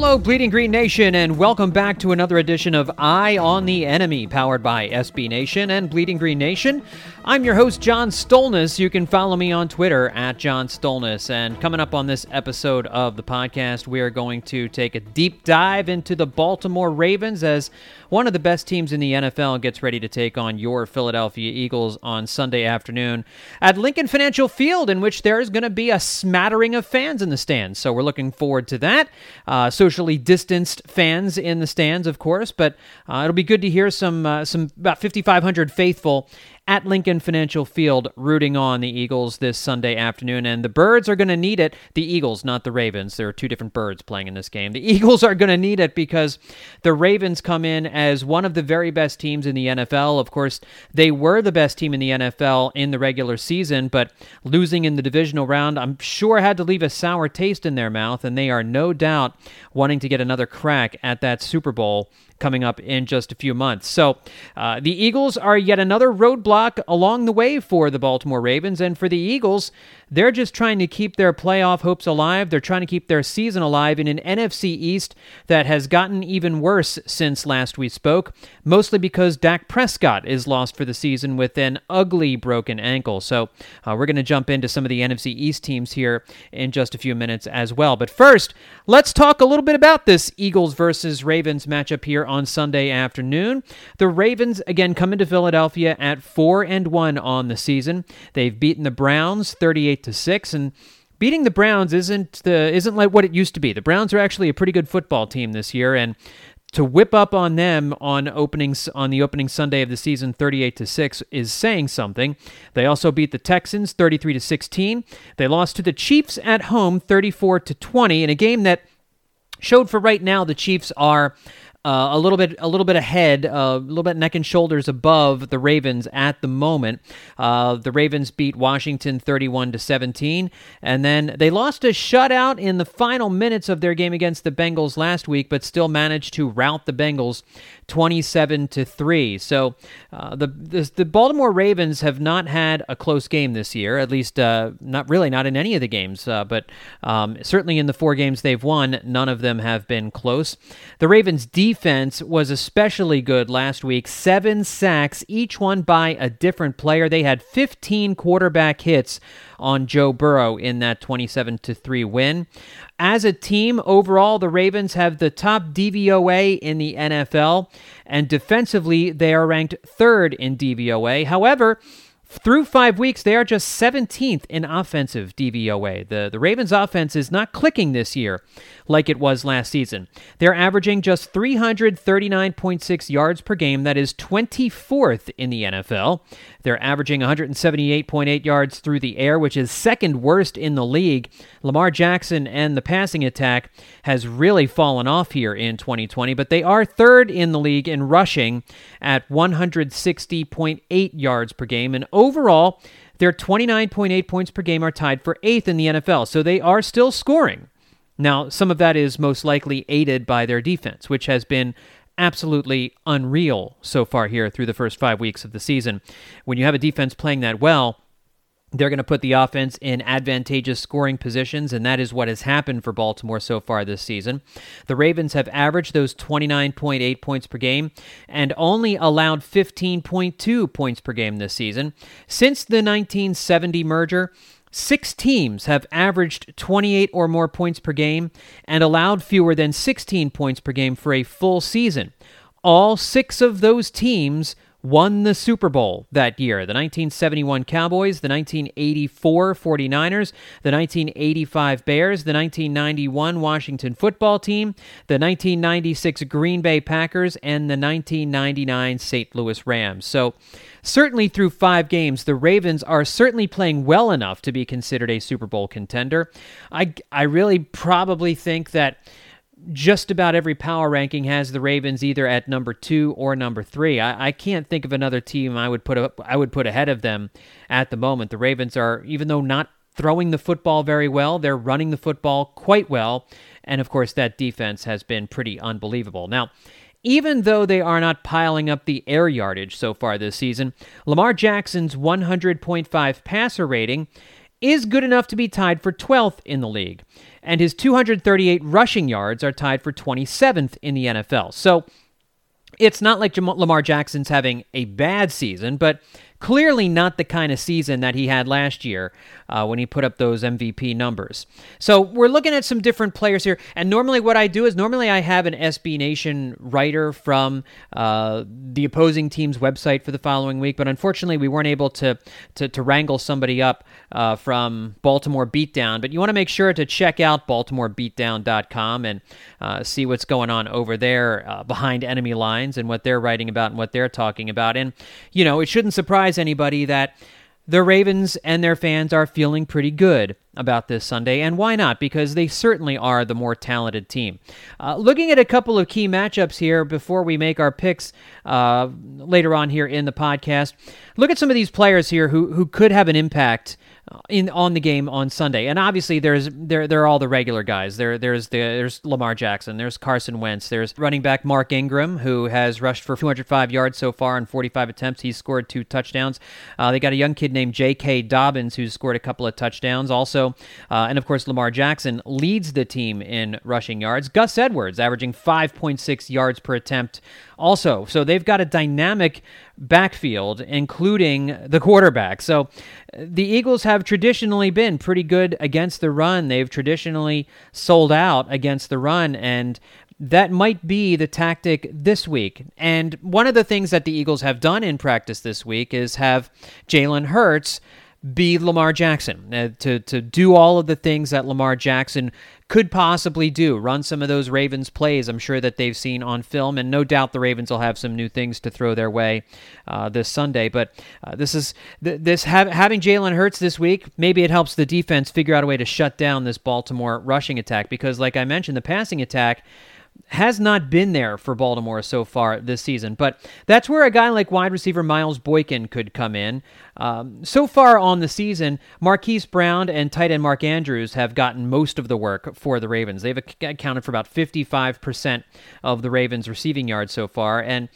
Hello, Bleeding Green Nation, and welcome back to another edition of Eye on the Enemy, powered by SB Nation and Bleeding Green Nation. I'm your host, John Stolnis. You can follow me on Twitter at John Stolnis. And coming up on this episode of the podcast, we are going to take a deep dive into the Baltimore Ravens as one of the best teams in the NFL gets ready to take on your Philadelphia Eagles on Sunday afternoon at Lincoln Financial Field, in which there is going to be a smattering of fans in the stands. So we're looking forward to that. Uh, socially distanced fans in the stands, of course, but uh, it'll be good to hear some uh, some about 5,500 faithful at Lincoln Financial Field rooting on the Eagles this Sunday afternoon. And the Birds are going to need it. The Eagles, not the Ravens. There are two different birds playing in this game. The Eagles are going to need it because the Ravens come in as one of the very best teams in the NFL. Of course, they were the best team in the NFL in the regular season, but losing in the divisional round, I'm sure had to leave a sour taste in their mouth. And they are no doubt wanting to get another crack at that Super Bowl coming up in just a few months. So uh, the Eagles are yet another roadblock along the way for the Baltimore Ravens. And for the Eagles, they're just trying to keep their playoff hopes alive. They're trying to keep their season alive in an NFC East that has gotten even worse since last we spoke, mostly because Dak Prescott is lost for the season with an ugly broken ankle. So uh, we're going to jump into some of the NFC East teams here in just a few minutes as well. But first, let's talk a little bit about this Eagles versus Ravens matchup here on Sunday afternoon. The Ravens again come into Philadelphia at 4 and 1 on the season. They've beaten the Browns 38 to 6 and beating the Browns isn't the isn't like what it used to be. The Browns are actually a pretty good football team this year and to whip up on them on openings on the opening Sunday of the season 38 to 6 is saying something. They also beat the Texans 33 to 16. They lost to the Chiefs at home 34 to 20 in a game that showed for right now the Chiefs are uh, a little bit a little bit ahead, uh, a little bit neck and shoulders above the Ravens at the moment. Uh, the Ravens beat Washington 31 to 17, and then they lost a shutout in the final minutes of their game against the Bengals last week, but still managed to rout the Bengals 27 to 3. So uh, the, the, the Baltimore Ravens have not had a close game this year, at least uh, not really not in any of the games, uh, but um, certainly in the four games they've won, none of them have been close. The Ravens defense was especially good last week, 7 sacks, each one by a different player. They had 15 quarterback hits on Joe Burrow in that 27 to 3 win. As a team, overall, the Ravens have the top DVOA in the NFL, and defensively, they are ranked third in DVOA. However, through five weeks, they are just 17th in offensive DVOA. The, the Ravens' offense is not clicking this year like it was last season. They're averaging just 339.6 yards per game. That is 24th in the NFL. They're averaging 178.8 yards through the air, which is second worst in the league. Lamar Jackson and the passing attack has really fallen off here in 2020, but they are third in the league in rushing at 160.8 yards per game. And overall, their 29.8 points per game are tied for eighth in the NFL, so they are still scoring. Now, some of that is most likely aided by their defense, which has been absolutely unreal so far here through the first five weeks of the season. When you have a defense playing that well, they're going to put the offense in advantageous scoring positions, and that is what has happened for Baltimore so far this season. The Ravens have averaged those 29.8 points per game and only allowed 15.2 points per game this season. Since the 1970 merger, Six teams have averaged 28 or more points per game and allowed fewer than 16 points per game for a full season. All six of those teams won the Super Bowl that year. The 1971 Cowboys, the 1984 49ers, the 1985 Bears, the 1991 Washington football team, the 1996 Green Bay Packers, and the 1999 St. Louis Rams. So, certainly through five games, the Ravens are certainly playing well enough to be considered a Super Bowl contender. I, I really probably think that just about every power ranking has the Ravens either at number two or number three. I, I, can't think of another team I would put up, I would put ahead of them at the moment. The Ravens are, even though not throwing the football very well, they're running the football quite well, and of course that defense has been pretty unbelievable. Now. Even though they are not piling up the air yardage so far this season, Lamar Jackson's 100.5 passer rating is good enough to be tied for 12th in the league and his 238 rushing yards are tied for 27th in the NFL. So it's not like Lamar Jackson's having a bad season, but clearly not the kind of season that he had last year uh, when he put up those MVP numbers. So we're looking at some different players here. And normally, what I do is normally I have an SB Nation writer from uh, the opposing team's website for the following week, but unfortunately, we weren't able to to, to wrangle somebody up uh, from Baltimore Beatdown. But you want to make sure to check out BaltimoreBeatdown.com and uh, see what's going on over there uh, behind enemy lines and what they're writing about and what they're talking about. And you know, it shouldn't surprise anybody that the Ravens and their fans are feeling pretty good about this Sunday, and why not? Because they certainly are the more talented team. Uh, looking at a couple of key matchups here before we make our picks uh, later on here in the podcast, look at some of these players here who, who could have an impact in on the game on Sunday. And obviously there's there there are all the regular guys. There there's the, there's Lamar Jackson, there's Carson Wentz, there's running back Mark Ingram who has rushed for 205 yards so far in 45 attempts. He's scored two touchdowns. Uh, they got a young kid named J.K. Dobbins who's scored a couple of touchdowns also. Uh, and of course Lamar Jackson leads the team in rushing yards. Gus Edwards averaging 5.6 yards per attempt also. So they've got a dynamic backfield, including the quarterback. So the Eagles have traditionally been pretty good against the run. They've traditionally sold out against the run, and that might be the tactic this week. And one of the things that the Eagles have done in practice this week is have Jalen Hurts be Lamar Jackson, uh, to, to do all of the things that Lamar Jackson could possibly do. Run some of those Ravens plays I'm sure that they've seen on film, and no doubt the Ravens will have some new things to throw their way uh, this Sunday. But uh, this is this ha- having Jalen Hurts this week. Maybe it helps the defense figure out a way to shut down this Baltimore rushing attack because, like I mentioned, the passing attack has not been there for Baltimore so far this season. But that's where a guy like wide receiver Miles Boykin could come in. Um, so far on the season, Marquise Brown and tight end Mark Andrews have gotten most of the work for the Ravens. They've accounted for about 55% of the Ravens' receiving yards so far. And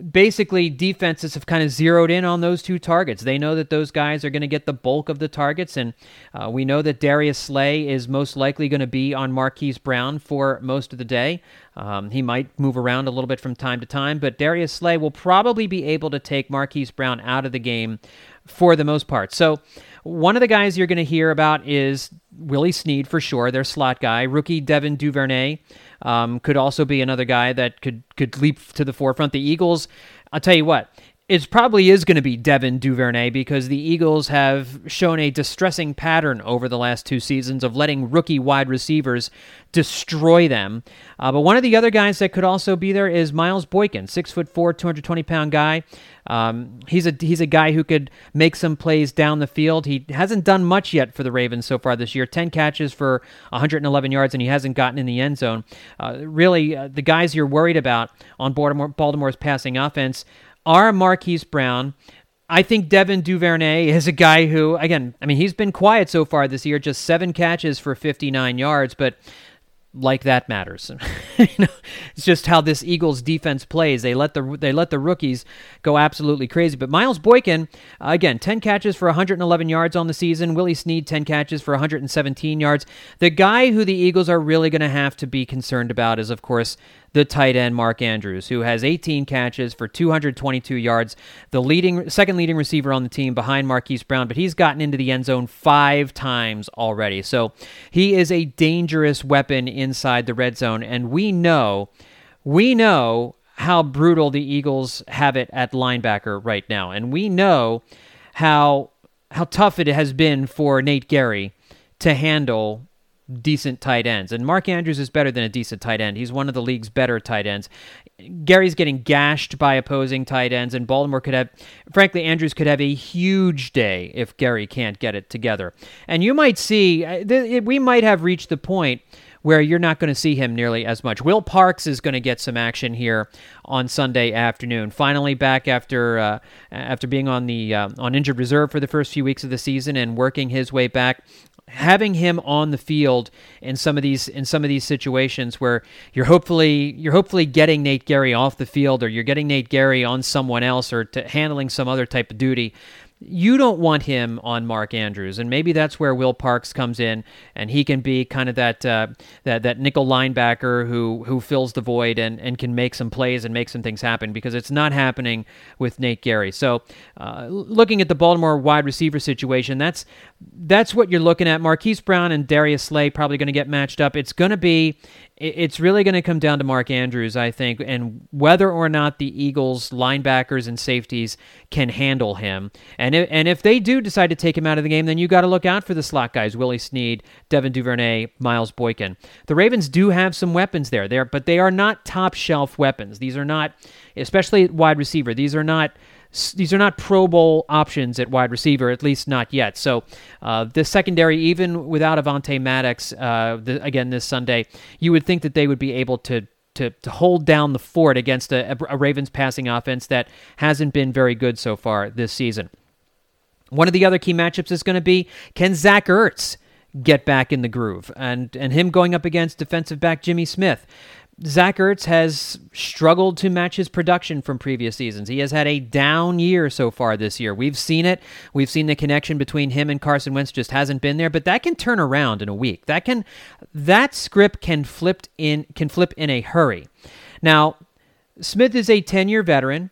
basically defenses have kind of zeroed in on those two targets. They know that those guys are going to get the bulk of the targets, and uh, we know that Darius Slay is most likely going to be on Marquise Brown for most of the day. Um, he might move around a little bit from time to time, but Darius Slay will probably be able to take Marquise Brown out of the game for the most part. So, one of the guys you're going to hear about is Willie Snead for sure, their slot guy. Rookie Devin Duvernay um, could also be another guy that could could leap to the forefront. The Eagles, I'll tell you what, it probably is going to be Devin Duvernay because the Eagles have shown a distressing pattern over the last two seasons of letting rookie wide receivers destroy them. Uh, but one of the other guys that could also be there is Miles Boykin, six foot four, 220 pound guy. Um, he's a he's a guy who could make some plays down the field. He hasn't done much yet for the Ravens so far this year. Ten catches for 111 yards, and he hasn't gotten in the end zone. Uh, really, uh, the guys you're worried about on Baltimore, Baltimore's passing offense are Marquise Brown. I think Devin Duvernay is a guy who, again, I mean, he's been quiet so far this year, just seven catches for 59 yards, but like that matters. you know, it's just how this Eagles defense plays. They let the they let the rookies go absolutely crazy. But Miles Boykin, again, 10 catches for 111 yards on the season. Willie Snead 10 catches for 117 yards. The guy who the Eagles are really going to have to be concerned about is of course the tight end Mark Andrews, who has 18 catches for 222 yards, the leading second leading receiver on the team behind Marquise Brown, but he's gotten into the end zone 5 times already. So, he is a dangerous weapon inside the red zone and we know we know how brutal the Eagles have it at linebacker right now. And we know how how tough it has been for Nate Gerry to handle decent tight ends. And Mark Andrews is better than a decent tight end. He's one of the league's better tight ends. Gerry's getting gashed by opposing tight ends, and Baltimore could have, frankly, Andrews could have a huge day if Gerry can't get it together. And you might see, uh, we might have reached the point where you're not going to see him nearly as much. Will Parks is going to get some action here on Sunday afternoon. Finally back after uh, after being on the uh, on injured reserve for the first few weeks of the season and working his way back having him on the field in some of these in some of these situations where you're hopefully you're hopefully getting Nate Gerry off the field or you're getting Nate Gerry on someone else or handling some other type of duty you don't want him on Mark Andrews, and maybe that's where Will Parks comes in, and he can be kind of that uh, that that nickel linebacker who who fills the void and, and can make some plays and make some things happen because it's not happening with Nate Gerry. So, uh, looking at the Baltimore wide receiver situation, that's that's what you're looking at. Marquise Brown and Darius Slay probably going to get matched up. It's going to be it's really going to come down to Mark Andrews, I think, and whether or not the Eagles linebackers and safeties can handle him. And if, and if they do decide to take him out of the game, then you got to look out for the slot guys: Willie Snead, Devin Duvernay, Miles Boykin. The Ravens do have some weapons there, there, but they are not top shelf weapons. These are not, especially wide receiver. These are not these are not Pro Bowl options at wide receiver, at least not yet. So uh, the secondary, even without Avonte Maddox, uh, the, again this Sunday, you would think that they would be able to. To, to hold down the fort against a, a Ravens passing offense that hasn't been very good so far this season. One of the other key matchups is going to be can Zach Ertz get back in the groove and and him going up against defensive back Jimmy Smith. Zach Ertz has struggled to match his production from previous seasons. He has had a down year so far this year. We've seen it. We've seen the connection between him and Carson Wentz just hasn't been there, but that can turn around in a week. That can that script can flip in can flip in a hurry. Now, Smith is a 10-year veteran.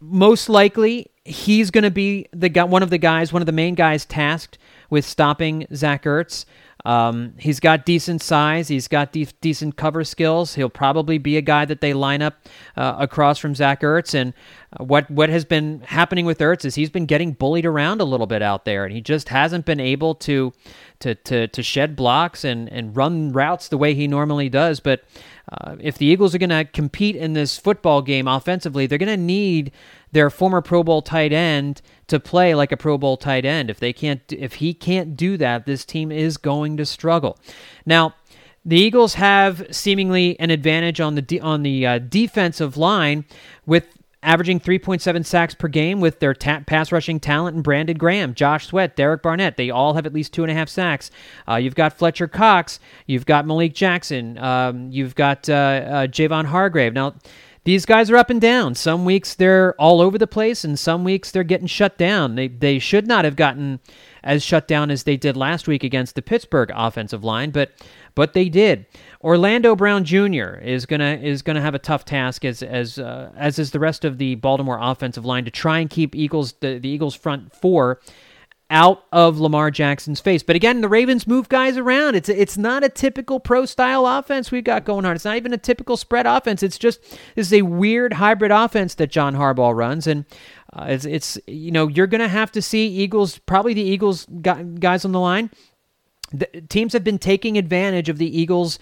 Most likely, he's going to be the one of the guys, one of the main guys tasked with stopping Zach Ertz. Um, he's got decent size. He's got de- decent cover skills. He'll probably be a guy that they line up uh, across from Zach Ertz. And uh, what what has been happening with Ertz is he's been getting bullied around a little bit out there, and he just hasn't been able to to to, to shed blocks and and run routes the way he normally does. But uh, if the Eagles are going to compete in this football game offensively, they're going to need their former Pro Bowl tight end to play like a Pro Bowl tight end. If they can't, if he can't do that, this team is going to struggle. Now, the Eagles have seemingly an advantage on the on the uh, defensive line with averaging 3.7 sacks per game with their ta- pass rushing talent and Brandon Graham, Josh Sweat, Derek Barnett. They all have at least two and a half sacks. Uh, you've got Fletcher Cox, you've got Malik Jackson, um, you've got uh, uh, Javon Hargrave. Now, these guys are up and down. Some weeks they're all over the place, and some weeks they're getting shut down. They they should not have gotten as shut down as they did last week against the Pittsburgh offensive line, but but they did. Orlando Brown Jr. is gonna is gonna have a tough task as as uh, as is the rest of the Baltimore offensive line to try and keep Eagles the, the Eagles front four out of Lamar Jackson's face. But again, the Ravens move guys around. It's it's not a typical pro style offense we've got going on. It's not even a typical spread offense. It's just this is a weird hybrid offense that John Harbaugh runs, and uh, it's it's you know you're going to have to see Eagles probably the Eagles guys on the line. The teams have been taking advantage of the Eagles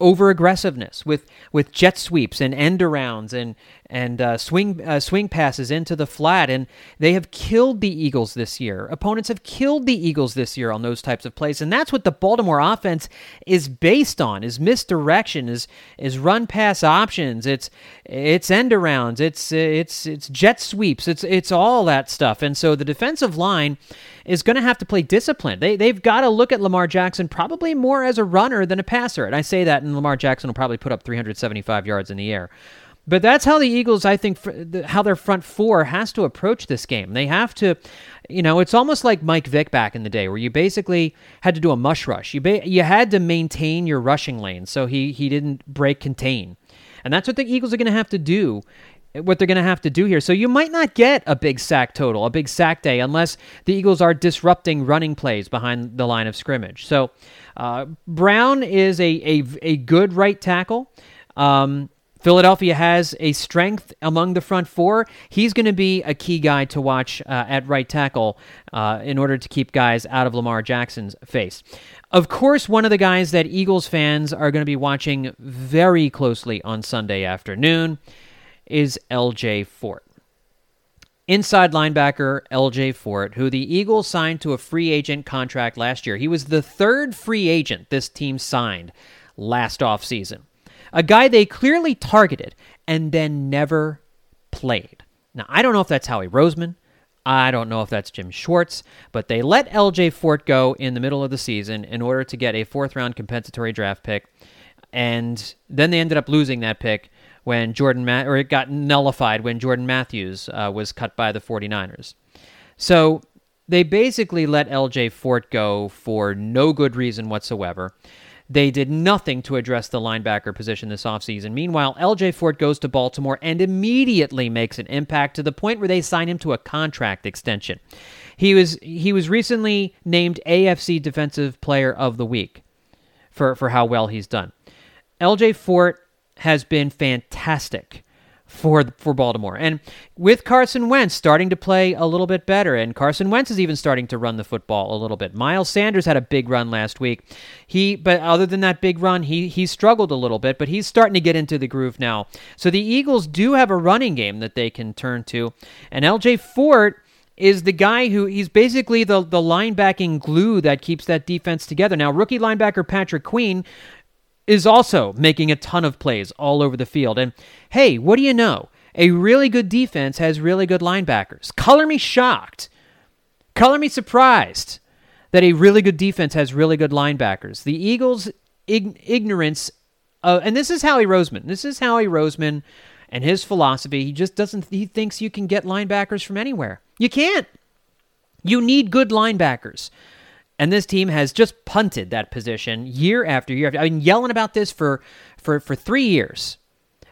over aggressiveness with with jet sweeps and end arounds and and uh, swing uh, swing passes into the flat, and they have killed the Eagles this year. Opponents have killed the Eagles this year on those types of plays, and that's what the Baltimore offense is based on: is misdirection, is is run pass options, it's it's end arounds, it's it's it's jet sweeps, it's it's all that stuff. And so the defensive line is going to have to play disciplined. They they've got to look at Lamar Jackson probably more as a runner than a passer, and I say that, and Lamar Jackson will probably put up 375 yards in the air. But that's how the Eagles, I think, how their front four has to approach this game. They have to, you know, it's almost like Mike Vick back in the day, where you basically had to do a mush rush. You ba- you had to maintain your rushing lane, so he he didn't break contain, and that's what the Eagles are going to have to do. What they're going to have to do here. So you might not get a big sack total, a big sack day, unless the Eagles are disrupting running plays behind the line of scrimmage. So uh, Brown is a, a a good right tackle. Um, Philadelphia has a strength among the front four. He's going to be a key guy to watch uh, at right tackle uh, in order to keep guys out of Lamar Jackson's face. Of course, one of the guys that Eagles fans are going to be watching very closely on Sunday afternoon is LJ Fort. Inside linebacker LJ Fort, who the Eagles signed to a free agent contract last year. He was the third free agent this team signed last offseason a guy they clearly targeted and then never played. Now, I don't know if that's Howie Roseman. I don't know if that's Jim Schwartz, but they let LJ Fort go in the middle of the season in order to get a fourth round compensatory draft pick. And then they ended up losing that pick when Jordan, Ma- or it got nullified when Jordan Matthews uh, was cut by the 49ers. So they basically let LJ Fort go for no good reason whatsoever. They did nothing to address the linebacker position this offseason. Meanwhile, LJ Fort goes to Baltimore and immediately makes an impact to the point where they sign him to a contract extension. He was he was recently named AFC Defensive Player of the Week for, for how well he's done. LJ Fort has been fantastic for for Baltimore. And with Carson Wentz starting to play a little bit better, and Carson Wentz is even starting to run the football a little bit. Miles Sanders had a big run last week. He, but other than that big run, he he struggled a little bit, but he's starting to get into the groove now. So the Eagles do have a running game that they can turn to, and L.J. Fort is the guy who he's basically the the linebacking glue that keeps that defense together. Now, rookie linebacker Patrick Queen is also making a ton of plays all over the field. And hey, what do you know? A really good defense has really good linebackers. Color me shocked. Color me surprised that a really good defense has really good linebackers. The Eagles' ig- ignorance, uh, and this is Howie Roseman. This is Howie Roseman and his philosophy. He just doesn't, he thinks you can get linebackers from anywhere. You can't. You need good linebackers. And this team has just punted that position year after year. I've been yelling about this for, for, for three years.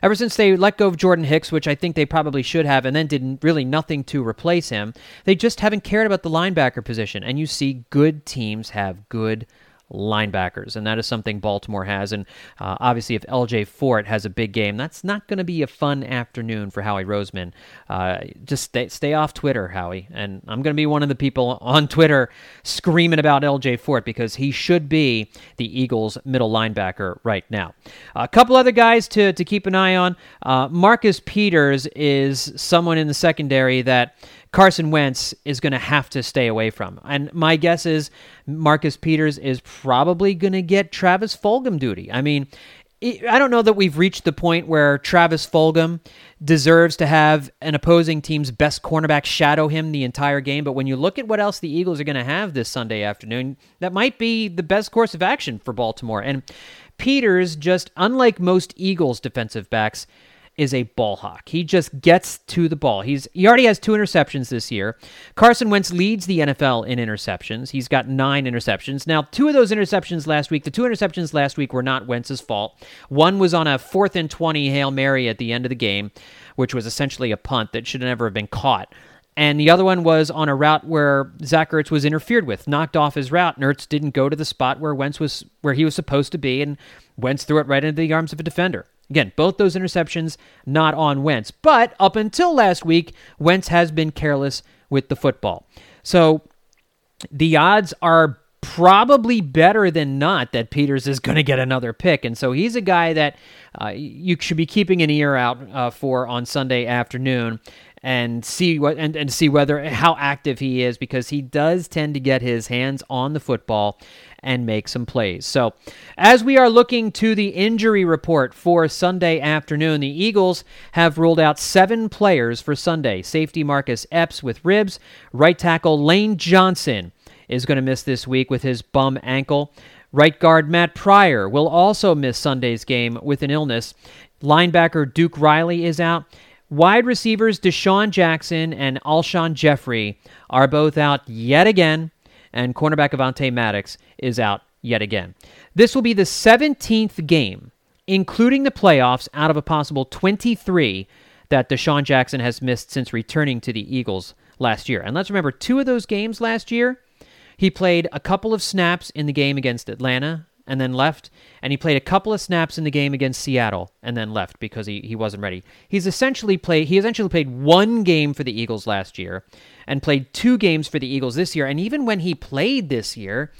Ever since they let go of Jordan Hicks, which I think they probably should have, and then did really nothing to replace him, they just haven't cared about the linebacker position. And you see good teams have good linebackers, and that is something Baltimore has. And uh, obviously, if LJ Fort has a big game, that's not going to be a fun afternoon for Howie Roseman. Uh, just stay stay off Twitter, Howie. And I'm going to be one of the people on Twitter screaming about LJ Fort because he should be the Eagles' middle linebacker right now. A couple other guys to to keep an eye on. Uh, Marcus Peters is someone in the secondary that Carson Wentz is going to have to stay away from. And my guess is Marcus Peters is probably going to get Travis Fulgham duty. I mean, I don't know that we've reached the point where Travis Fulgham deserves to have an opposing team's best cornerback shadow him the entire game, but when you look at what else the Eagles are going to have this Sunday afternoon, that might be the best course of action for Baltimore. And Peters, just unlike most Eagles defensive backs, is a ball hawk. He just gets to the ball. He's he already has two interceptions this year. Carson Wentz leads the NFL in interceptions. He's got nine interceptions. Now, two of those interceptions last week, the two interceptions last week were not Wentz's fault. One was on a fourth and twenty hail mary at the end of the game, which was essentially a punt that should never have been caught. And the other one was on a route where Zach Ertz was interfered with, knocked off his route, and Ertz didn't go to the spot where Wentz was where he was supposed to be, and Wentz threw it right into the arms of a defender. Again, both those interceptions not on Wentz. But up until last week, Wentz has been careless with the football. So the odds are probably better than not that Peters is going to get another pick. And so he's a guy that uh, you should be keeping an ear out uh, for on Sunday afternoon and see what and, and see whether how active he is because he does tend to get his hands on the football and make some plays. So, as we are looking to the injury report for Sunday afternoon, the Eagles have ruled out seven players for Sunday. Safety Marcus Epps with ribs, right tackle Lane Johnson is going to miss this week with his bum ankle. Right guard Matt Pryor will also miss Sunday's game with an illness. Linebacker Duke Riley is out. Wide receivers DeSean Jackson and Alshon Jeffery are both out yet again, and cornerback Avonte Maddox is out yet again. This will be the 17th game, including the playoffs, out of a possible 23 that DeSean Jackson has missed since returning to the Eagles last year. And let's remember, two of those games last year he played a couple of snaps in the game against Atlanta and then left, and he played a couple of snaps in the game against Seattle and then left because he, he wasn't ready. He's essentially played he essentially played one game for the Eagles last year and played two games for the Eagles this year. And even when he played this year,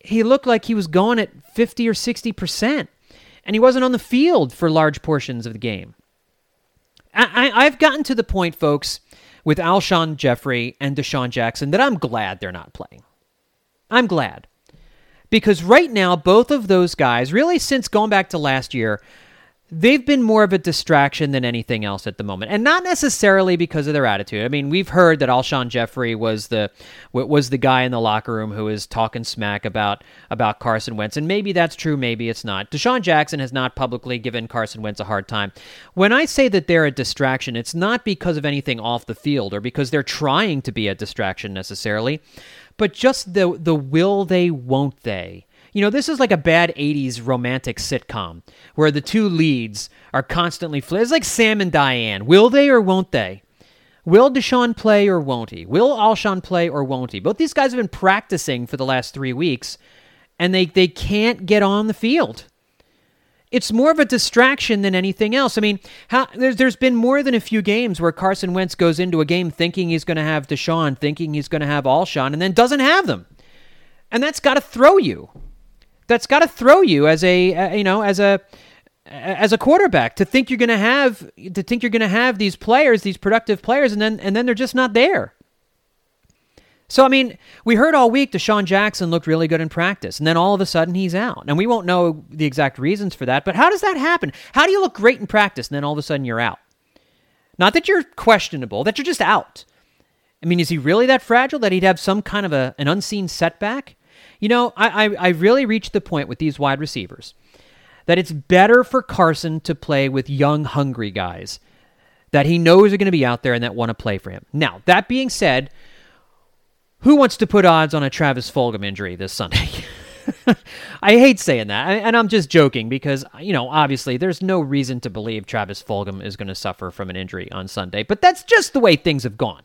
he looked like he was going at 50 or 60%. And he wasn't on the field for large portions of the game. I, I, I've gotten to the point, folks, with Alshon Jeffery and DeSean Jackson that I'm glad they're not playing. I'm glad. Because right now, both of those guys, really since going back to last year, they've been more of a distraction than anything else at the moment, and not necessarily because of their attitude. I mean, we've heard that Alshon Jeffery was the was the guy in the locker room who was talking smack about about Carson Wentz, and maybe that's true, maybe it's not. DeSean Jackson has not publicly given Carson Wentz a hard time. When I say that they're a distraction, it's not because of anything off the field or because they're trying to be a distraction necessarily, but just the the will they, won't they you know, this is like a bad 80s romantic sitcom where the two leads are constantly fl- It's like Sam and Diane. Will they or won't they? Will DeSean play or won't he? Will Alshon play or won't he? Both these guys have been practicing for the last three weeks, and they, they can't get on the field. It's more of a distraction than anything else. I mean, how, there's, there's been more than a few games where Carson Wentz goes into a game thinking he's going to have DeSean, thinking he's going to have Alshon, and then doesn't have them. And that's got to throw you that's got to throw you as a uh, you know as a as a quarterback to think you're going to have to think you're going to have these players, these productive players, and then and then they're just not there. So I mean, we heard all week DeSean Jackson looked really good in practice, and then all of a sudden he's out, and we won't know the exact reasons for that. But how does that happen? How do you look great in practice, and then all of a sudden you're out? Not that you're questionable, that you're just out. I mean, is he really that fragile that he'd have some kind of a, an unseen setback? You know, I, I, I really reached the point with these wide receivers that it's better for Carson to play with young, hungry guys that he knows are going to be out there and that want to play for him. Now, that being said, who wants to put odds on a Travis Fulgham injury this Sunday? I hate saying that, and I'm just joking because, you know, obviously there's no reason to believe Travis Fulgham is going to suffer from an injury on Sunday, but that's just the way things have gone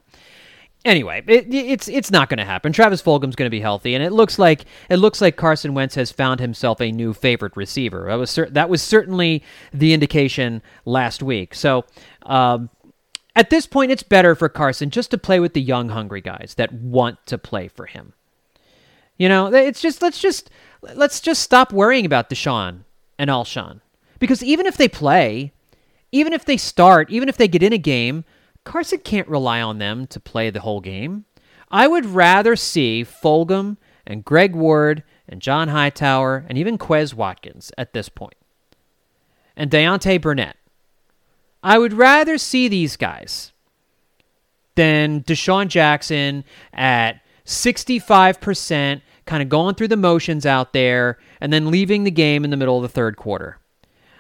anyway, it, it's it's not going to happen. Travis Fulgham's going to be healthy, and it looks like it looks like Carson Wentz has found himself a new favorite receiver. That was cer- that was certainly the indication last week. So. Um, at this point, it's better for Carson just to play with the young, hungry guys that want to play for him. You know, it's just let's just let's just stop worrying about DeSean and Alshon because even if they play, even if they start, even if they get in a game, Carson can't rely on them to play the whole game. I would rather see Fulgham and Greg Ward and John Hightower and even Quez Watkins at this point. And Deontay Burnett. I would rather see these guys than DeSean Jackson at 65%, kind of going through the motions out there and then leaving the game in the middle of the third quarter.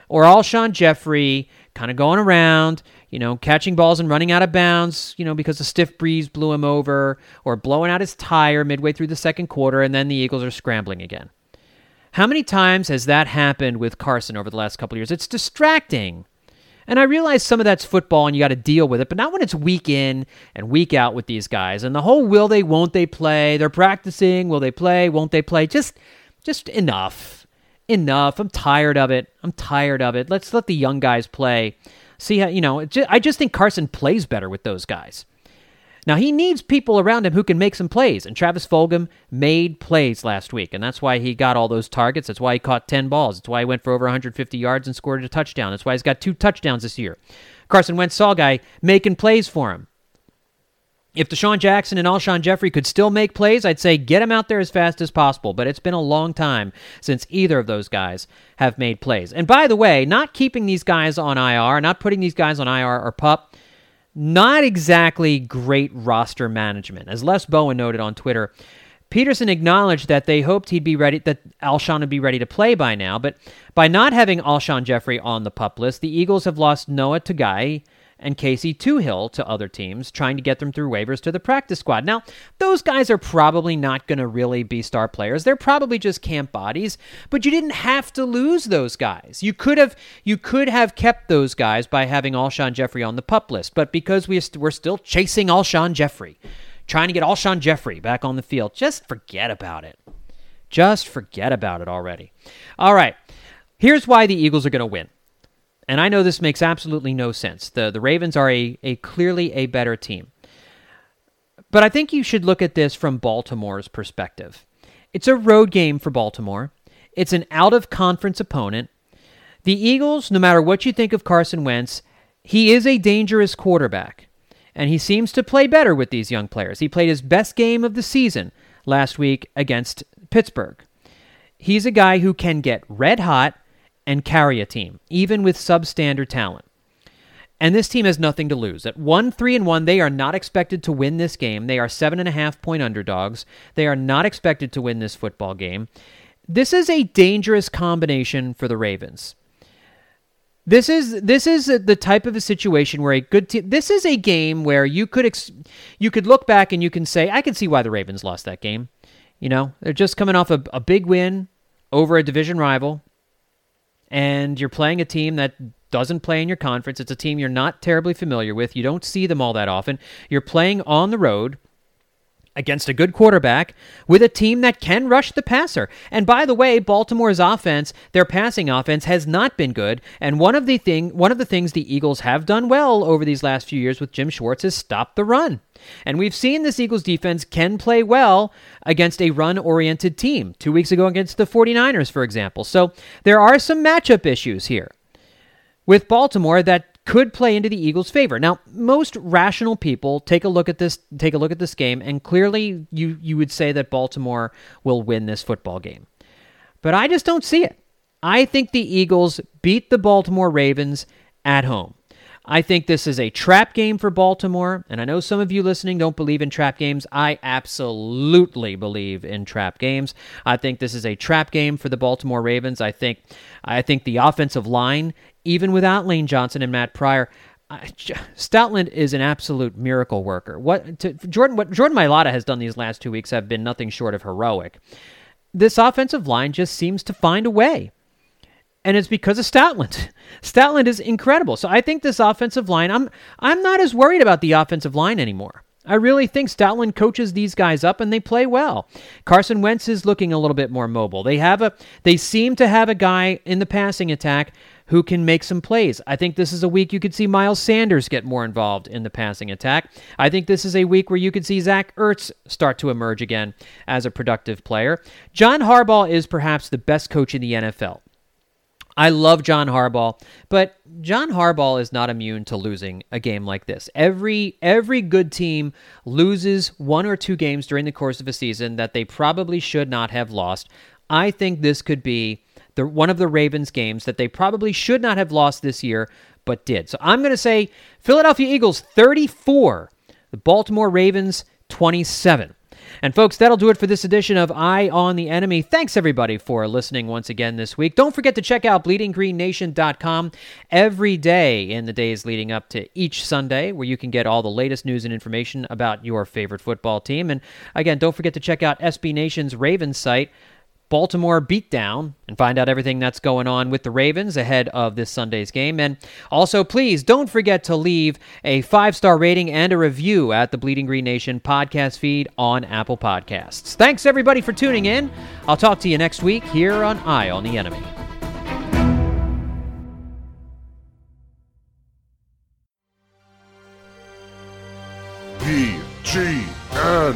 Or Alshon Jeffery kind of going around, you know, catching balls and running out of bounds, you know, because a stiff breeze blew him over, or blowing out his tire midway through the second quarter, and then the Eagles are scrambling again. How many times has that happened with Carson over the last couple years? It's distracting. And I realize some of that's football and you got to deal with it, but not when it's week in and week out with these guys. And the whole will they, won't they play? They're practicing. Will they play? Won't they play? Just, just enough enough. I'm tired of it. I'm tired of it. Let's let the young guys play. See how, you know, I just think Carson plays better with those guys. Now, he needs people around him who can make some plays, and Travis Fulgham made plays last week, and that's why he got all those targets. That's why he caught 10 balls. That's why he went for over 150 yards and scored a touchdown. That's why he's got two touchdowns this year. Carson Wentz saw guy making plays for him. If DeSean Jackson and Alshon Jeffery could still make plays, I'd say get them out there as fast as possible. But it's been a long time since either of those guys have made plays. And by the way, not keeping these guys on IR, not putting these guys on IR or pup, not exactly great roster management. As Les Bowen noted on Twitter, Pederson acknowledged that they hoped he'd be ready, that Alshon would be ready to play by now. But by not having Alshon Jeffery on the pup list, the Eagles have lost Noah Togiai and Casey Toohill to other teams, trying to get them through waivers to the practice squad. Now, those guys are probably not going to really be star players. They're probably just camp bodies, but you didn't have to lose those guys. You could have you could have kept those guys by having Alshon Jeffery on the pup list, but because we we're still chasing Alshon Jeffery, trying to get Alshon Jeffery back on the field, just forget about it. Just forget about it already. All right. Here's why the Eagles are going to win. And I know this makes absolutely no sense. The the Ravens are a, a clearly a better team. But I think you should look at this from Baltimore's perspective. It's a road game for Baltimore. It's an out of conference opponent. The Eagles, no matter what you think of Carson Wentz, he is a dangerous quarterback. And he seems to play better with these young players. He played his best game of the season last week against Pittsburgh. He's a guy who can get red hot and carry a team, even with substandard talent. And this team has nothing to lose. At one, three, and one, they are not expected to win this game. They are seven and a half point underdogs. They are not expected to win this football game. This is a dangerous combination for the Ravens. This is this is the type of a situation where a good team. This is a game where you could ex, you could look back and you can say, I can see why the Ravens lost that game. You know, they're just coming off a, a big win over a division rival and you're playing a team that doesn't play in your conference. It's a team you're not terribly familiar with. You don't see them all that often. You're playing on the road against a good quarterback with a team that can rush the passer. And by the way, Baltimore's offense, their passing offense has not been good, and one of the thing one of the things the Eagles have done well over these last few years with Jim Schwartz is stop the run. And we've seen this Eagles defense can play well against a run oriented team. 2 weeks ago against the 49ers for example. So there are some matchup issues here with Baltimore that could play into the Eagles' favor. Now, most rational people take a look at this take a look at this game and clearly you you would say that Baltimore will win this football game. But I just don't see it. I think the Eagles beat the Baltimore Ravens at home. I think this is a trap game for Baltimore, and I know some of you listening don't believe in trap games. I absolutely believe in trap games. I think this is a trap game for the Baltimore Ravens. I think I think the offensive line, even without Lane Johnson and Matt Pryor, Stoutland is an absolute miracle worker. What to, Jordan what Jordan Mailata has done these last 2 weeks have been nothing short of heroic. This offensive line just seems to find a way and it's because of Stoutland. Stoutland is incredible. So I think this offensive line, I'm I'm not as worried about the offensive line anymore. I really think Stoutland coaches these guys up and they play well. Carson Wentz is looking a little bit more mobile. They have a they seem to have a guy in the passing attack who can make some plays. I think this is a week you could see Miles Sanders get more involved in the passing attack. I think this is a week where you could see Zach Ertz start to emerge again as a productive player. John Harbaugh is perhaps the best coach in the NFL. I love John Harbaugh, but John Harbaugh is not immune to losing a game like this. Every every good team loses one or two games during the course of a season that they probably should not have lost. I think this could be the one of the Ravens games that they probably should not have lost this year but did. So I'm going to say Philadelphia Eagles 34, the Baltimore Ravens 27. And folks, that'll do it for this edition of Eye on the Enemy. Thanks everybody for listening once again this week. Don't forget to check out bleedinggreennation.com every day in the days leading up to each Sunday, where you can get all the latest news and information about your favorite football team. And again, don't forget to check out SB Nation's Ravens site Baltimore beatdown and find out everything that's going on with the Ravens ahead of this Sunday's game. And also, please don't forget to leave a five star rating and a review at the Bleeding Green Nation podcast feed on Apple Podcasts. Thanks, everybody, for tuning in. I'll talk to you next week here on Eye on the Enemy. He G N